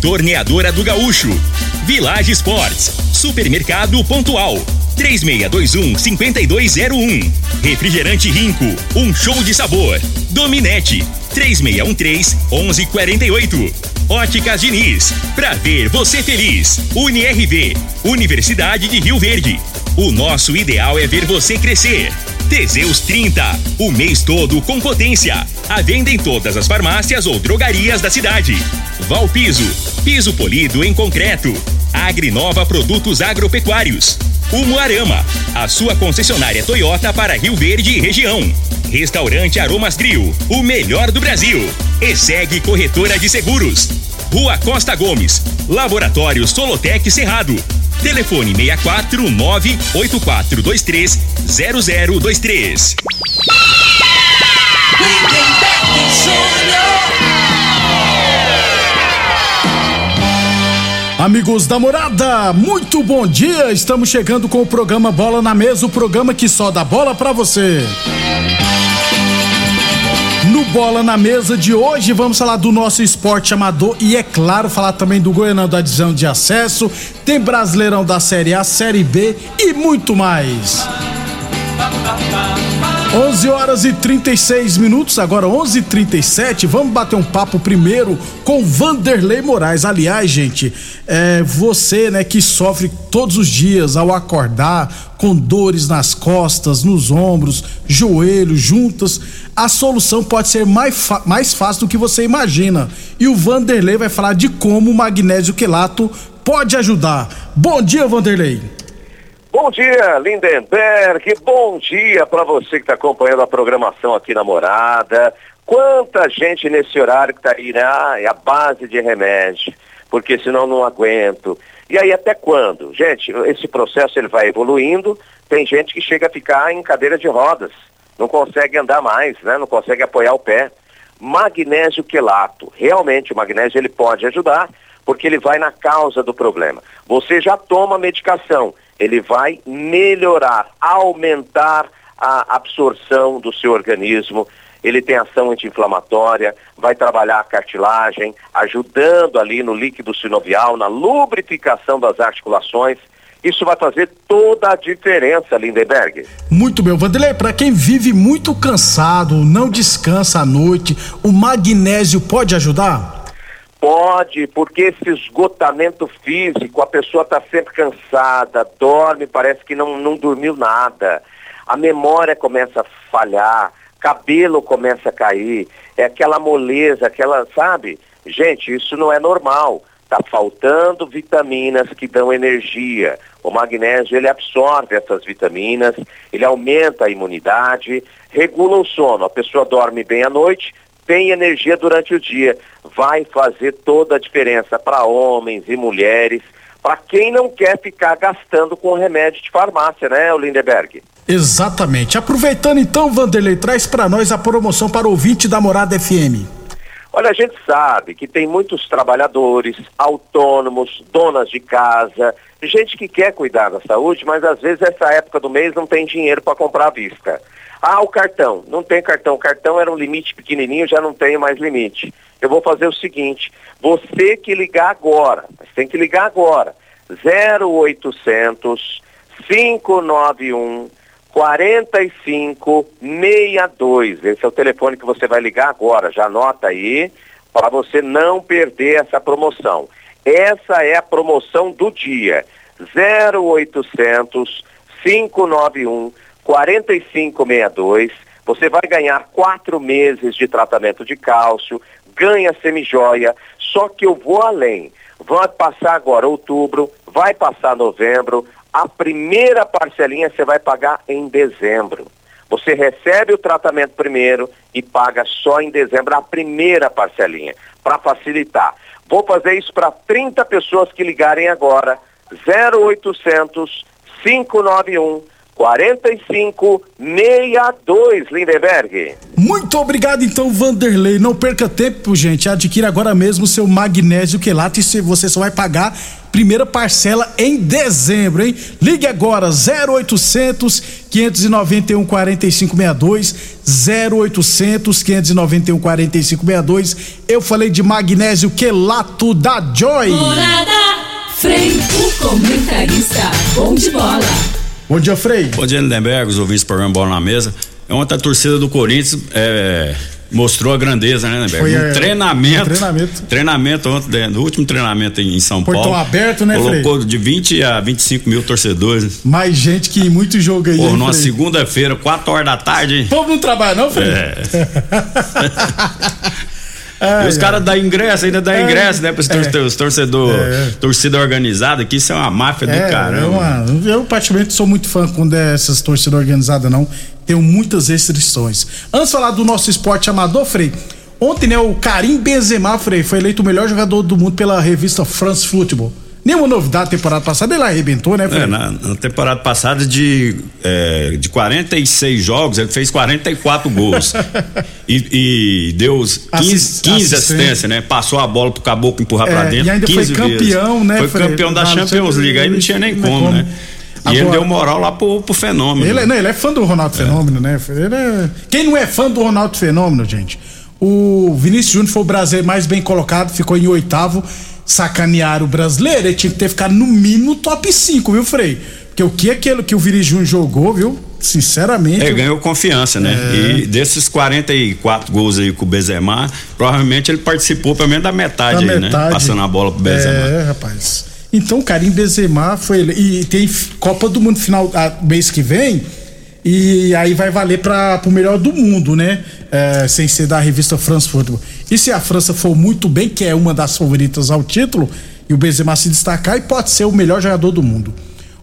Torneadora do Gaúcho, Village Sports, Supermercado Pontual. 3621-5201. Refrigerante Rinco, um show de sabor. Dominete, 3613-1148. Óticas Diniz, pra ver você feliz. UniRV, Universidade de Rio Verde. O nosso ideal é ver você crescer. Teseus 30, o mês todo com potência. A venda em todas as farmácias ou drogarias da cidade. Valpiso, piso polido em concreto. Agrinova Produtos Agropecuários. Umuarama, a sua concessionária Toyota para Rio Verde e região. Restaurante Aromas Grill, o melhor do Brasil. E segue Corretora de Seguros. Rua Costa Gomes, Laboratório Solotec Cerrado. Telefone 64 98423 0023. Amigos da morada, muito bom dia! Estamos chegando com o programa Bola na Mesa o programa que só dá bola pra você. No Bola na Mesa de hoje, vamos falar do nosso esporte amador e, é claro, falar também do Goianão da divisão de acesso, tem Brasileirão da Série A, Série B e muito mais. 11 horas e 36 minutos, agora 11:37. Vamos bater um papo primeiro com Vanderlei Moraes. Aliás, gente, é, você, né, que sofre todos os dias ao acordar com dores nas costas, nos ombros, joelhos, juntas, a solução pode ser mais, mais fácil do que você imagina. E o Vanderlei vai falar de como o magnésio quelato pode ajudar. Bom dia, Vanderlei. Bom dia, Lindenberg. Bom dia para você que está acompanhando a programação aqui na Morada. Quanta gente nesse horário que está aí, né? Ah, é a base de remédio, porque senão não aguento. E aí até quando? Gente, esse processo ele vai evoluindo. Tem gente que chega a ficar em cadeira de rodas, não consegue andar mais, né? Não consegue apoiar o pé. Magnésio quelato. Realmente o magnésio ele pode ajudar, porque ele vai na causa do problema. Você já toma medicação ele vai melhorar, aumentar a absorção do seu organismo. Ele tem ação anti-inflamatória, vai trabalhar a cartilagem, ajudando ali no líquido sinovial, na lubrificação das articulações. Isso vai fazer toda a diferença, Lindenberg. Muito bem, Vanderlei, para quem vive muito cansado, não descansa à noite, o magnésio pode ajudar? Pode, porque esse esgotamento físico, a pessoa está sempre cansada, dorme, parece que não, não dormiu nada. A memória começa a falhar, cabelo começa a cair, é aquela moleza, aquela, sabe? Gente, isso não é normal. Está faltando vitaminas que dão energia. O magnésio ele absorve essas vitaminas, ele aumenta a imunidade, regula o sono. A pessoa dorme bem à noite, tem energia durante o dia. Vai fazer toda a diferença para homens e mulheres, para quem não quer ficar gastando com remédio de farmácia, né, Lindeberg? Exatamente. Aproveitando então, Vanderlei, traz para nós a promoção para o ouvinte da Morada FM. Olha, a gente sabe que tem muitos trabalhadores, autônomos, donas de casa, gente que quer cuidar da saúde, mas às vezes essa época do mês não tem dinheiro para comprar à vista. Ah, o cartão. Não tem cartão. O cartão era um limite pequenininho, já não tem mais limite. Eu vou fazer o seguinte, você que ligar agora, tem que ligar agora, 0800 591 4562. Esse é o telefone que você vai ligar agora. Já anota aí para você não perder essa promoção. Essa é a promoção do dia. 0800 591 4562. Você vai ganhar quatro meses de tratamento de cálcio, ganha semijoia, só que eu vou além. Vai passar agora outubro, vai passar novembro, a primeira parcelinha você vai pagar em dezembro. Você recebe o tratamento primeiro e paga só em dezembro a primeira parcelinha, para facilitar. Vou fazer isso para 30 pessoas que ligarem agora. 0800 591 4562, Lindenberg. Muito obrigado, então, Vanderlei. Não perca tempo, gente. Adquira agora mesmo seu magnésio quelato e você só vai pagar Primeira parcela em dezembro, hein? Ligue agora 0800 591 4562 0800 591 4562. Eu falei de magnésio quelato da Joy. Morada, Frei, o comentarista, bom de bola. Bom dia, Frei. Bom dia, Lindenberg, os ouvintes do programa Bola na Mesa. Ontem a torcida do Corinthians é, mostrou a grandeza, né, Lindenberg? Foi, um é, treinamento. um treinamento. Treinamento ontem, no último treinamento em São Portão Paulo. aberto, né, Colocou de 20 a 25 mil torcedores. Mais gente que em muito jogo aí. Pô, hein, numa Frei? segunda-feira, 4 horas da tarde? O povo não trabalha, não, Frei? É. Ai, E os caras dão ingresso, ainda dão É. ingresso, né? Para os É. torcedor, É. torcida organizada, que isso é uma máfia do É, caramba. eu, eu praticamente sou muito fã quando é essas torcidas organizadas, não. Tenho muitas restrições. Antes de falar do nosso esporte amador, Frei, ontem, né, o Karim Benzema, Frei, foi eleito o melhor jogador do mundo pela revista France Football. Nenhuma novidade na temporada passada, ele arrebentou, né, Frei? É, na, na temporada passada, de, é, de 46 jogos, ele fez 44 gols. e, e deu os 15, Assis- 15 assistência. assistências, né? Passou a bola pro caboclo empurrar É, pra dentro. e ainda foi 15 campeão, vezes. né, Foi Fred? campeão da Champions League, aí não tinha nem como, como. né? E ele Agora- deu moral lá pro, pro fenômeno. Ele, é- não, ele é fã do Ronaldo Fenômeno, né? Ele é- Quem não é fã do Ronaldo Fenômeno, gente? O Vinícius Júnior foi o brasileiro mais bem colocado, ficou em oitavo. Sacanear o brasileiro, ele tinha que ter ficado no mínimo top 5, viu, Frei? Porque o que aquele que o Vinícius Júnior jogou, viu? Sinceramente. É, ganhou confiança, né? É. E desses 44 gols aí com o Benzema, provavelmente ele participou pelo menos da metade da aí, metade. né? Passando a bola pro Benzema. É, rapaz. Então, o Karim Benzema foi ele. E tem Copa do Mundo final ah, mês que vem. E aí vai valer para pro melhor do mundo, né? É, sem ser da revista France Football. E se a França for muito bem, que é uma das favoritas ao título, e o Benzema se destacar, e pode ser o melhor jogador do mundo.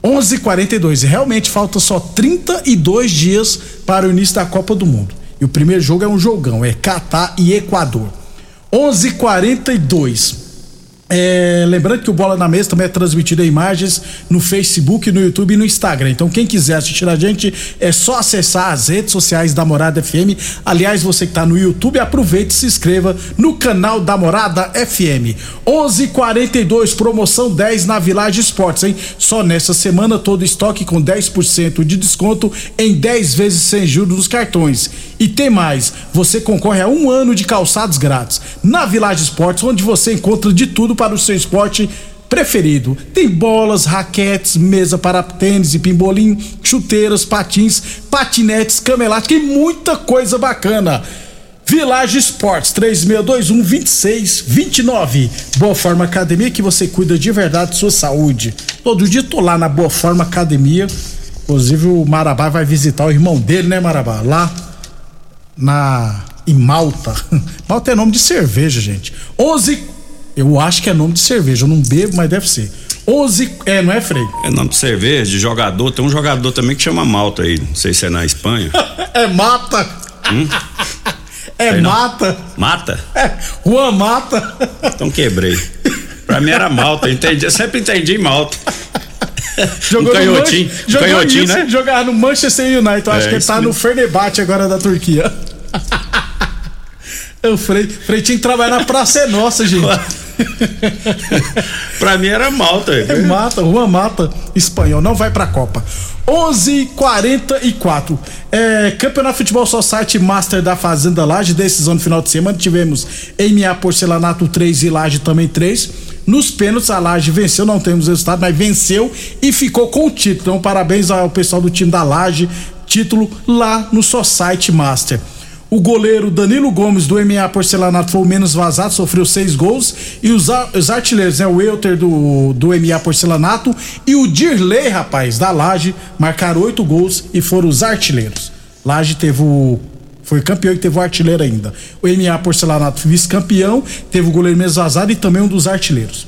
11:42 e realmente falta só 32 dias para o início da Copa do Mundo. E o primeiro jogo é um jogão, é Catar e Equador. 11:42 é, lembrando que o Bola na Mesa também é transmitido em imagens no Facebook, no YouTube e no Instagram. Então, quem quiser assistir a gente, é só acessar as redes sociais da Morada FM. Aliás, você que está no YouTube, aproveite e se inscreva no canal da Morada FM. 11:42 promoção 10 na Village Esportes, hein? Só nessa semana todo estoque com 10% de desconto em 10 vezes sem juros nos cartões. E tem mais, você concorre a um ano de calçados grátis na Village Esportes, onde você encontra de tudo para o seu esporte preferido. Tem bolas, raquetes, mesa para tênis e pimbolim, chuteiras, patins, patinetes, cama elástica e muita coisa bacana. Village Esportes 3621 2629. Boa Forma Academia que você cuida de verdade de sua saúde. Todo dia tô lá na Boa Forma Academia. Inclusive o Marabá vai visitar o irmão dele, né, Marabá? Lá na em Malta. Malta é nome de cerveja, gente. 11 eu acho que é nome de cerveja, eu não bebo, mas deve ser. 11 é, não é, Frei? É nome de cerveja, de jogador. Tem um jogador também que chama Malta aí. Não sei se é na Espanha. É mata. É Sei não. mata. Mata? É, Juan Mata. Então quebrei. Pra mim era Malta. eu Entendi, eu sempre entendi Malta. Jogou um no canhotinho. Manche- jogou canhotinho, isso, né? Jogar no Manchester United. Eu acho É, que ele tá mesmo. no Fenerbahçe agora da Turquia. o Frei, Frei tinha que trabalhar na Praça é Nossa, gente. pra mim era Malta. É mata, Juan Mata, espanhol, não vai pra Copa. 11:44. É, Campeonato Futebol Society Master da Fazenda Laje, decisão no final de semana. Tivemos MA Porcelanato 3 e Laje também 3. Nos pênaltis, a Laje venceu, não temos resultado, mas venceu e ficou com o título. Então, parabéns ao pessoal do time da Laje, título lá no Society Master. O goleiro Danilo Gomes do MA Porcelanato foi o menos vazado, sofreu seis gols. E os, os artilheiros, né? O Euter do, do MA Porcelanato e o Dirley, rapaz, da Laje, marcaram oito gols e foram os artilheiros. Laje teve o. Foi campeão e teve o artilheiro ainda. O MA Porcelanato vice-campeão, teve o goleiro menos vazado e também um dos artilheiros.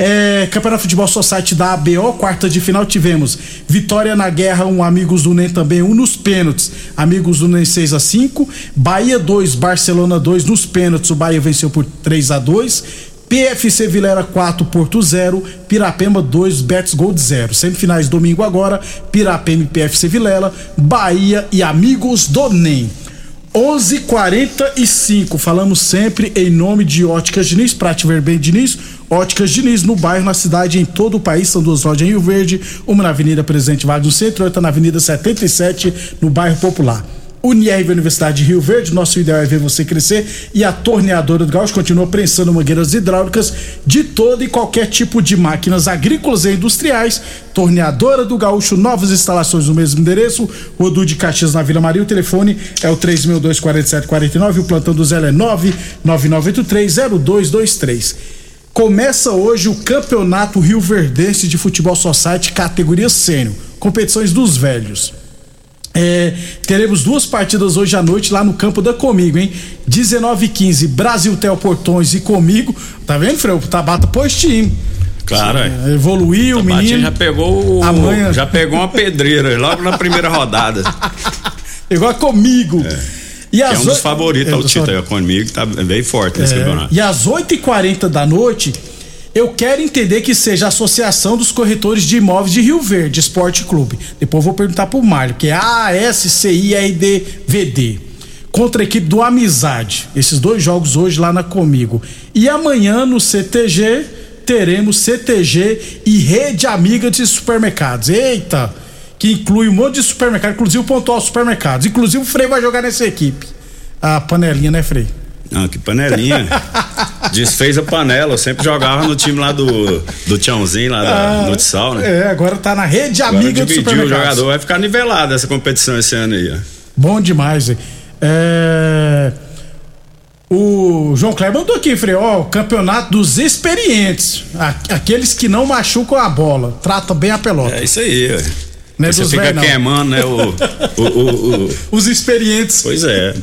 É, Campeonato Futebol Society da ABO, quarta de final tivemos Vitória na Guerra, um Amigos do NEM também, um nos pênaltis, Amigos do NEM 6 a 5 Bahia 2, Barcelona 2 nos pênaltis, o Bahia venceu por 3 a 2 PFC Vilera 4, Porto 0, Pirapema 2, Betis Gold 0. Semifinais domingo agora, Pirapema e PFC Vilela, Bahia e Amigos do NEM. 11:45. Falamos sempre em nome de Óticas Diniz, pra te ver bem Diniz. Óticas Diniz no bairro, na cidade, em todo o país. São duas lojas em Rio Verde, uma na Avenida Presidente Vargas no centro, outra na Avenida 77, no bairro Popular. Unirv Universidade de Rio Verde, nosso ideal é ver você crescer e a torneadora do Gaúcho continua prensando mangueiras hidráulicas de todo e qualquer tipo de máquinas agrícolas e industriais. Torneadora do Gaúcho, novas instalações no mesmo endereço, Rodu de Caxias na Vila Maria, o telefone é o 3624749, o plantão do Zé é 999830223. Começa hoje o Campeonato Rio Verdense de Futebol Society categoria sênior, competições dos velhos. É, teremos duas partidas hoje à noite lá no campo da Comigo, hein? 19 e 15, Brasil Tel Portões e Comigo. Tá vendo, Freio? Tabata postinho. Claro, é. Evoluiu, o menino. já pegou o, Amanhã. já pegou uma pedreira logo na primeira rodada. Igual comigo. E É às um dos favoritos É, ao título aí, comigo, tá bem forte nesse É, campeonato. e às 8h40 da noite, eu quero entender que seja a Associação dos Corretores de Imóveis de Rio Verde Esporte Clube. Depois vou perguntar pro Mário, que é a ASCIRDVD. Contra a equipe do Amizade. Esses dois jogos hoje lá na Comigo. E amanhã no CTG teremos CTG e Rede Amiga de Supermercados. Eita! Que inclui um monte de supermercado, inclusive o Pontual Supermercados. Inclusive o Frei vai jogar nessa equipe. A panelinha, né, Frei? Ah, que panelinha. Desfez a panela, eu sempre jogava no time lá do, do Tiãozinho, lá da, no Tissal, né? É, agora tá na rede Agora amiga do dividiu o supermercado. jogador, vai ficar nivelado essa competição esse ano aí, ó. Bom demais, hein? É... O João Kleber mandou aqui, Frei, ó, o campeonato dos experientes. Aqueles que não machucam a bola, trata bem a pelota. É isso aí, ó. Não é Você fica queimando, né? O, o, o- o- Os experientes. Pois é.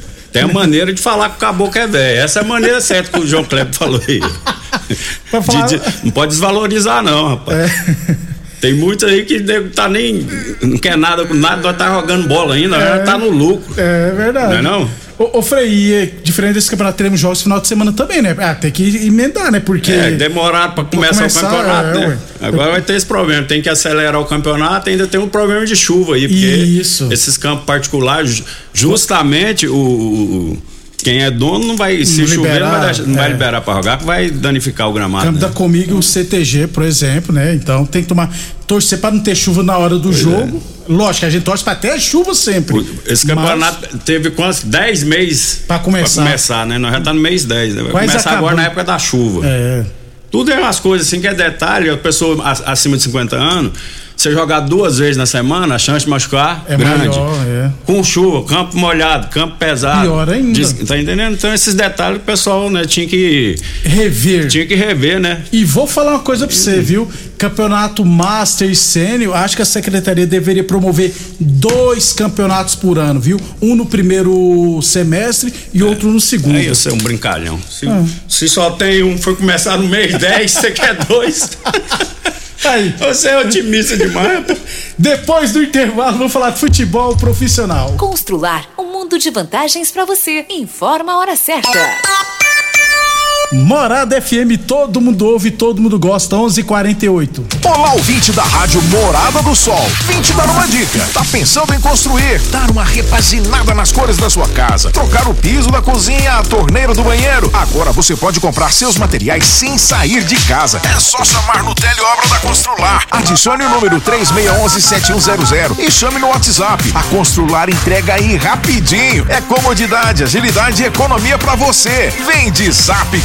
Tem a maneira de falar que o caboclo é velho. Essa é a maneira certa que o João Kleber falou aí. Pra De- falar- de- não pode desvalorizar, não, rapaz. Tem muitos aí que tá nem. Não quer nada com nada, nós tá jogando bola ainda, já tá no lucro. É verdade. Não é não? Ô, ô Frei, e, é, diferente desse campeonato, teremos jogos no final de semana também, né? Ah, tem que emendar, né? Porque. É, demorado pra começar, começar, o campeonato, é, né? Agora vai ter esse problema, tem que acelerar o campeonato, ainda tem um problema de chuva aí, porque Isso. esses campos particulares, ju- justamente o, o- quem é dono não vai, se Não chover, não vai, liberar, deixar- não vai é. liberar pra jogar, porque vai danificar o gramado. Campo né? da Comigo, o CTG, por exemplo, né? Então tem que tomar. Torcer pra não ter chuva na hora do jogo. Lógico, a gente torce pra ter chuva sempre. Esse Mas- campeonato teve quantos? 10 meses Pra começar. Pra começar, né? Nós já tá no mês 10, né? Vai começar acabou. agora na época da chuva. É. Tudo é umas coisas assim que é detalhe, a pessoa acima de 50 anos, você jogar duas vezes na semana, a chance de machucar É grande. maior, é. Com chuva, campo molhado, campo pesado. Pior ainda. Diz- tá entendendo? Então esses detalhes que o pessoal, né, tinha que Rever. tinha que rever, né? E vou falar uma coisa pra você, viu? Campeonato Master e Sênior, acho que a secretaria deveria promover dois campeonatos por ano, viu? Um no primeiro semestre e outro no segundo. É isso, é um brincalhão. Se, Ah. se só tem um, foi começar no mês 10, você quer dois. Aí, Você é otimista demais, pô. depois do intervalo, vamos falar de futebol profissional. Constrular um mundo de vantagens para você. Informa a hora certa. Morada FM, todo mundo ouve, todo mundo gosta, 11:48. Olá, ouvinte da Rádio Morada do Sol. Vim te dar uma dica. Tá pensando em construir, dar uma repaginada nas cores da sua casa, trocar o piso da cozinha, a torneira do banheiro? Agora você pode comprar seus materiais sem sair de casa. É só chamar no Teleobra da Constrular. Adicione o número 3611-7100 e chame no WhatsApp. A Constrular entrega aí rapidinho. É comodidade, agilidade e economia pra você. Vem de Zap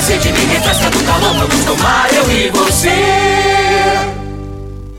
Sede, me refresca do calor. Vamos tomar eu e você.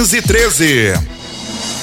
1513.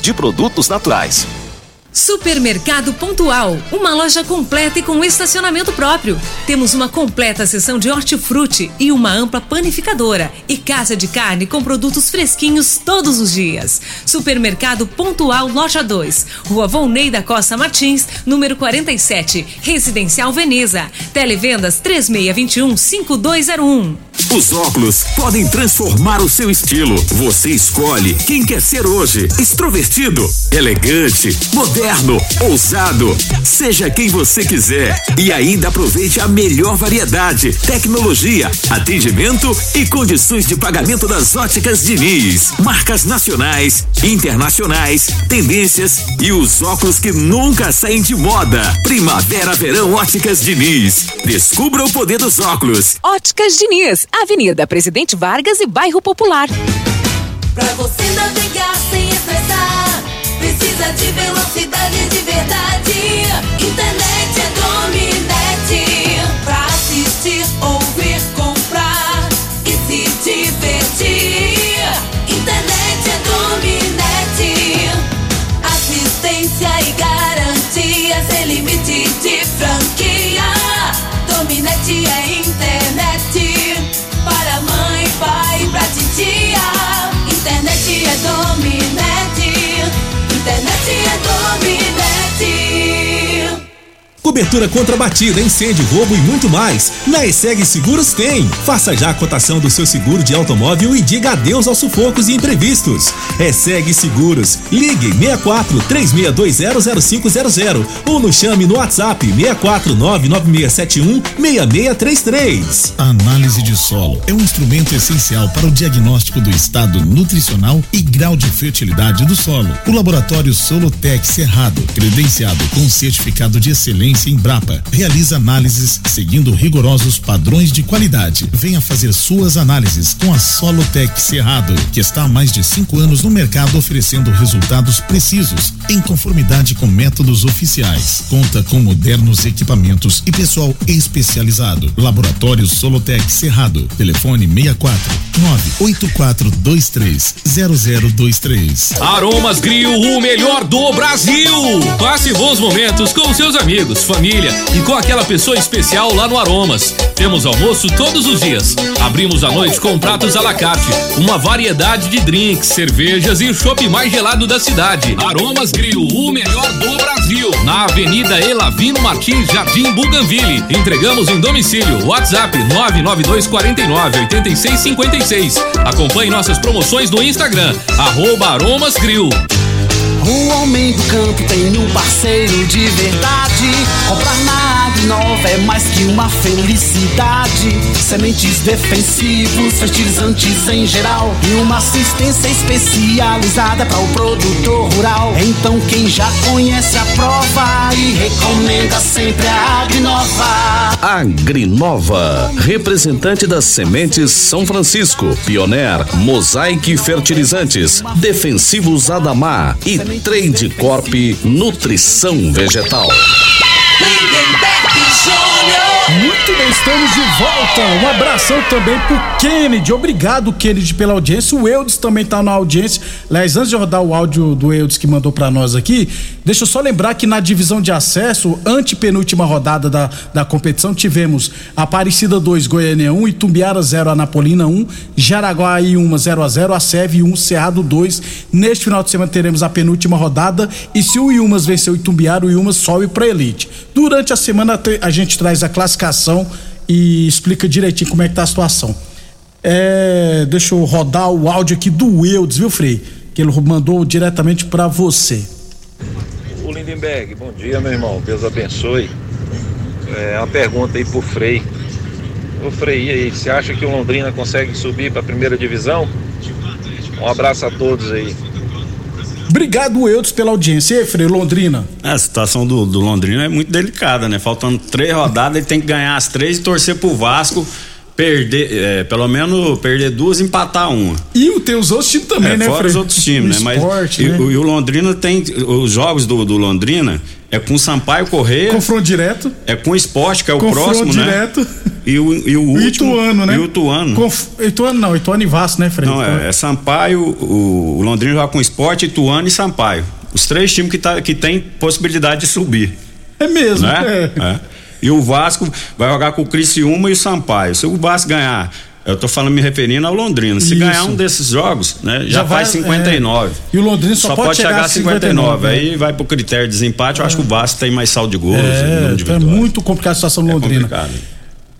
de produtos naturais. Supermercado Pontual, uma loja completa e com estacionamento próprio. Temos uma completa seção de hortifruti e uma ampla panificadora e casa de carne com produtos fresquinhos todos os dias. Supermercado Pontual Loja 2, Rua Volney da Costa Martins, número 47, Residencial Veneza. Televendas 3621 5201. Os óculos podem transformar o seu estilo. Você escolhe quem quer ser hoje: extrovertido, elegante, moderno, ousado. Seja quem você quiser e ainda aproveite a melhor variedade, tecnologia, atendimento e condições de pagamento das óticas Diniz. Marcas nacionais, internacionais, tendências e os óculos que nunca saem de moda. Primavera, verão, óticas Diniz. Descubra o poder dos óculos. Óticas Diniz, Avenida Presidente Vargas e Bairro Popular. Pra você navegar sem estressar, precisa de velocidade de verdade. Cobertura contra batida, incêndio, roubo e muito mais. Na ESEG Seguros tem. Faça já a cotação do seu seguro de automóvel e diga adeus aos sufocos e imprevistos. ESEG Seguros. Ligue 64 36200500 ou nos chame no WhatsApp 6499671 6633. A análise de solo é um instrumento essencial para o diagnóstico do estado nutricional e grau de fertilidade do solo. O laboratório Solotec Cerrado, credenciado com certificado de excelência Embrapa, realiza análises seguindo rigorosos padrões de qualidade. Venha fazer suas análises com a Solotec Cerrado, que está há mais de cinco anos no mercado oferecendo resultados precisos, em conformidade com métodos oficiais. Conta com modernos equipamentos e pessoal especializado. Laboratório Solotec Cerrado. Telefone 64 98423 0023. Aromas Grill, o melhor do Brasil. Passe bons momentos com seus amigos, família e com aquela pessoa especial lá no Aromas. Temos almoço todos os dias. Abrimos à noite com pratos à la carte, uma variedade de drinks, cervejas e o chopp mais gelado da cidade. Aromas Grill, o melhor do Brasil. Na Avenida Elavino Martins, Jardim Buganville. Entregamos em domicílio. WhatsApp 99249 8656. Acompanhe nossas promoções no Instagram, arroba Aromas Grill. O homem do campo tem um parceiro de verdade. Comprar na Agrinova é mais que uma felicidade. Sementes defensivos, fertilizantes em geral e uma assistência especializada para o produtor rural. Então quem já conhece a prova e recomenda sempre a Agrinova. Agrinova, representante das sementes São Francisco, Pioneer, Mosaic Fertilizantes, Defensivos Adamar e Trade Corp Nutrição Vegetal. Muito bem, Estamos de volta. Um abração também pro Kennedy. Obrigado, Kennedy, pela audiência. O Eudes também tá na audiência. Aliás, antes de rodar o áudio do Eudes que mandou para nós aqui, deixa eu só lembrar que na divisão de acesso, antepenúltima rodada da, da competição, tivemos Aparecida 2, Goiânia 1, Itumbiara 0, Anapolina 1, Jaraguá 1, 0 a 0 a Seve 1, Cerrado 2. Neste final de semana teremos a penúltima rodada e se o Iumas vencer o Itumbiara, o Iumas sobe pra elite. Durante a semana a gente traz a classificação e explica direitinho como é que tá a situação. É, deixa eu rodar o áudio aqui do Eudes, viu, Frei? Que ele mandou diretamente para você. O Lindenberg, bom dia, meu irmão. Deus abençoe. É, uma pergunta aí pro Frei. Ô Frei, aí, você acha que o Londrina consegue subir para a primeira divisão? Um abraço a todos aí. Obrigado, Eudes, pela audiência. E aí, Frei, Londrina? A situação do, do Londrina é muito delicada, né? Faltando três rodadas, ele tem que ganhar as três e torcer pro Vasco perder, é, pelo menos perder duas e empatar uma. E o- tem os outros times também, é, né, fora Frei? os outros times, né? Mas esporte, e, né? o- e o Londrina tem os jogos do, do Londrina é com Sampaio Correia. Confronto direto. É com o Esporte, que é o Confronto próximo, direto. né? E o, e o O último. Ituano, né? E o Ituano. Conf... Ituano não, Ituano e Vasco, né, Frei? Não, é, é Sampaio, o, o Londrina joga com Esporte, Ituano e Sampaio. Os três times que, tá, que tem possibilidade de subir. É mesmo, né? é. É. E o Vasco vai jogar com o Criciúma e o Sampaio. Se o Vasco ganhar, eu tô falando me referindo ao Londrina. Se Isso. ganhar um desses jogos, né, já, Já vai, faz 59. é. E o Londrina só pode chegar a 59, Aí vai pro critério de desempate. Eu acho que o Vasco tem mais saldo de gols. É, tá vitórias. muito complicada a situação do Londrina. complicado.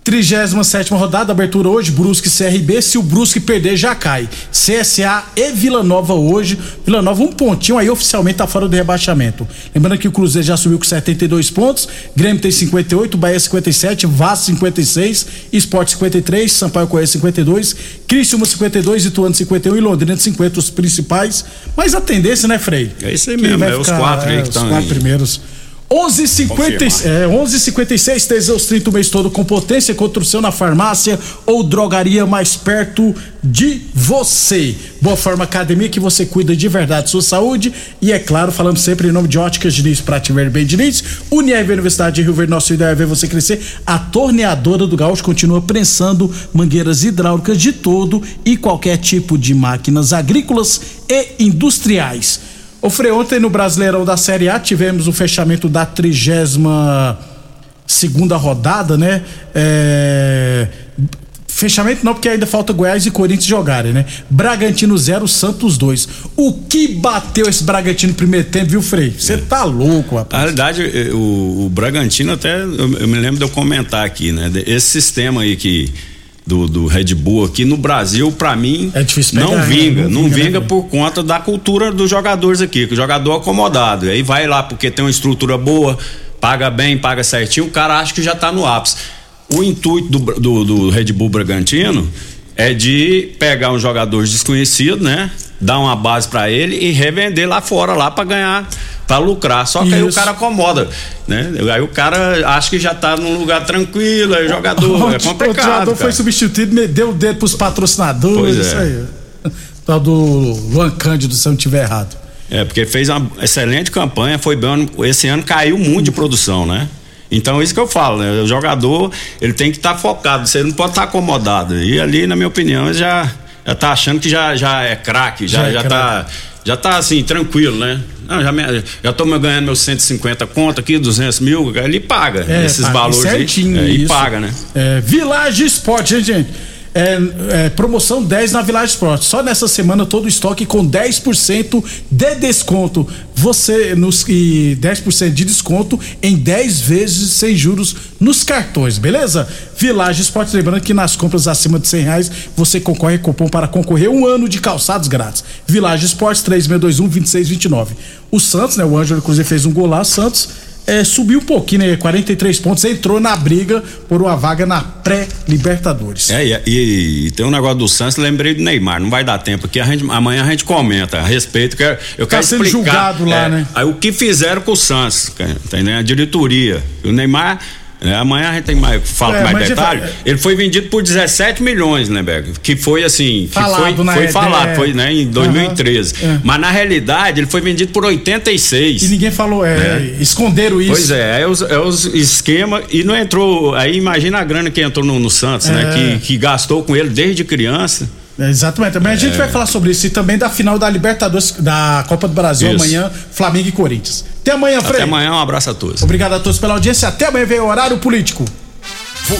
37 rodada, abertura hoje, Brusque e CRB. Se o Brusque perder, já cai. CSA e Vila Nova hoje. Vila Nova, um pontinho aí oficialmente tá fora do rebaixamento. Lembrando que o Cruzeiro já subiu com 72 pontos, Grêmio tem 58, Bahia 57, Vasco 56, Esporte 53, Sampaio Correia 52, Criciúma 52, Ituano 51 e Londrina 50, os principais. Mas a tendência, né, Frei? É isso aí Que mesmo, é os ficar, quatro aí é, que os estão quatro aí. primeiros. 11:56 é, 11:56 Teseus 30 o mês todo com potência contra o seu na farmácia ou drogaria mais perto de você. Boa Forma Academia que você cuida de verdade sua saúde e é claro, falando sempre em nome de Óticas Diniz para te ver bem Diniz, Unirv Universidade de Rio Verde, nosso ideal é ver você crescer. A torneadora do Gaúcho continua prensando mangueiras hidráulicas de todo e qualquer tipo de máquinas agrícolas e industriais. Ô Frei, ontem no Brasileirão da Série A tivemos o fechamento da trigésima segunda rodada, né? É, Fechamento não, porque ainda falta Goiás e Corinthians jogarem, né? Bragantino 0, Santos 2. O que bateu esse Bragantino no primeiro tempo, viu, Frei? Você tá louco, rapaz. Na realidade, eh, o, o Bragantino até, eu, eu me lembro de eu comentar aqui, né? Esse sistema aí que do, do Red Bull aqui no Brasil, pra mim, não pegar, né? vinga, Não não vinga, né, vinga por conta da cultura dos jogadores aqui, que o jogador é acomodado, aí vai lá porque tem uma estrutura boa, paga bem, paga certinho, o cara acha que já tá no ápice. O intuito do, do, do Red Bull Bragantino é de pegar um jogador desconhecido, né? Dar uma base pra ele e revender lá fora lá pra ganhar, pra lucrar. Só que aí o Isso. cara acomoda, né? Aí o cara acha que já tá num lugar tranquilo, aí o jogador é o complicado. jogador foi cara. substituído, me deu o dedo pros patrocinadores, Pois é. isso aí. Tal do Luan Cândido, se eu não tiver errado. É, porque fez uma excelente campanha, foi bem, esse ano caiu muito de produção, né? Então, isso que eu falo, né? O jogador, ele tem que estar focado, você não pode estar acomodado. E ali, na minha opinião, ele já, já tá achando que já, já é craque, já, Já é já, craque. tá. Já tá assim, tranquilo, né? Não, já, me, já tô me ganhando meus 150 conto aqui, 200 mil, ele paga É, esses paga valores certinho aí. é, e isso. paga, né? É, Village Sport, gente? É, é, promoção 10 na Village Sport. Só nessa semana todo o estoque com 10% de desconto. Você nos e 10% de desconto em 10 vezes sem juros nos cartões, beleza? Village Sport, lembrando que nas compras acima de 100 reais você concorre cupom para concorrer um ano de calçados grátis. Village Sports 3621-2629. O Santos, né? O Ângelo inclusive fez um golaço. Santos é, subiu um pouquinho, né? 43 pontos, entrou na briga por uma vaga na pré-Libertadores. É, e, e- e tem um negócio do Santos, lembrei do Neymar, não vai dar tempo aqui, a gente, amanhã a gente comenta a respeito, que eu, eu Tá quero sendo explicar, julgado lá, é, né? Aí o que fizeram com o Santos, entendendo? A diretoria, o Neymar né? Amanhã a gente tem mais, fala É, com mais mas a gente detalhe. vai- Ele foi vendido por 17 milhões, né, Beck? Que foi assim, que Falado foi, foi falado, é. foi né, em 2013. Aham, é. Mas na realidade ele foi vendido por 86. E ninguém falou, é, É. esconderam isso. Pois é, é os, é os esquema e não entrou. Aí imagina a grana que entrou no, no Santos, É. né? Que, que gastou com ele desde criança. É, exatamente. Também a gente É. vai falar sobre isso e também da final da Libertadores, da Copa do Brasil, Isso. amanhã, Flamengo e Corinthians. Até amanhã, Frei. Até amanhã, um abraço a todos. Obrigado a todos pela audiência. Até amanhã vem o horário político.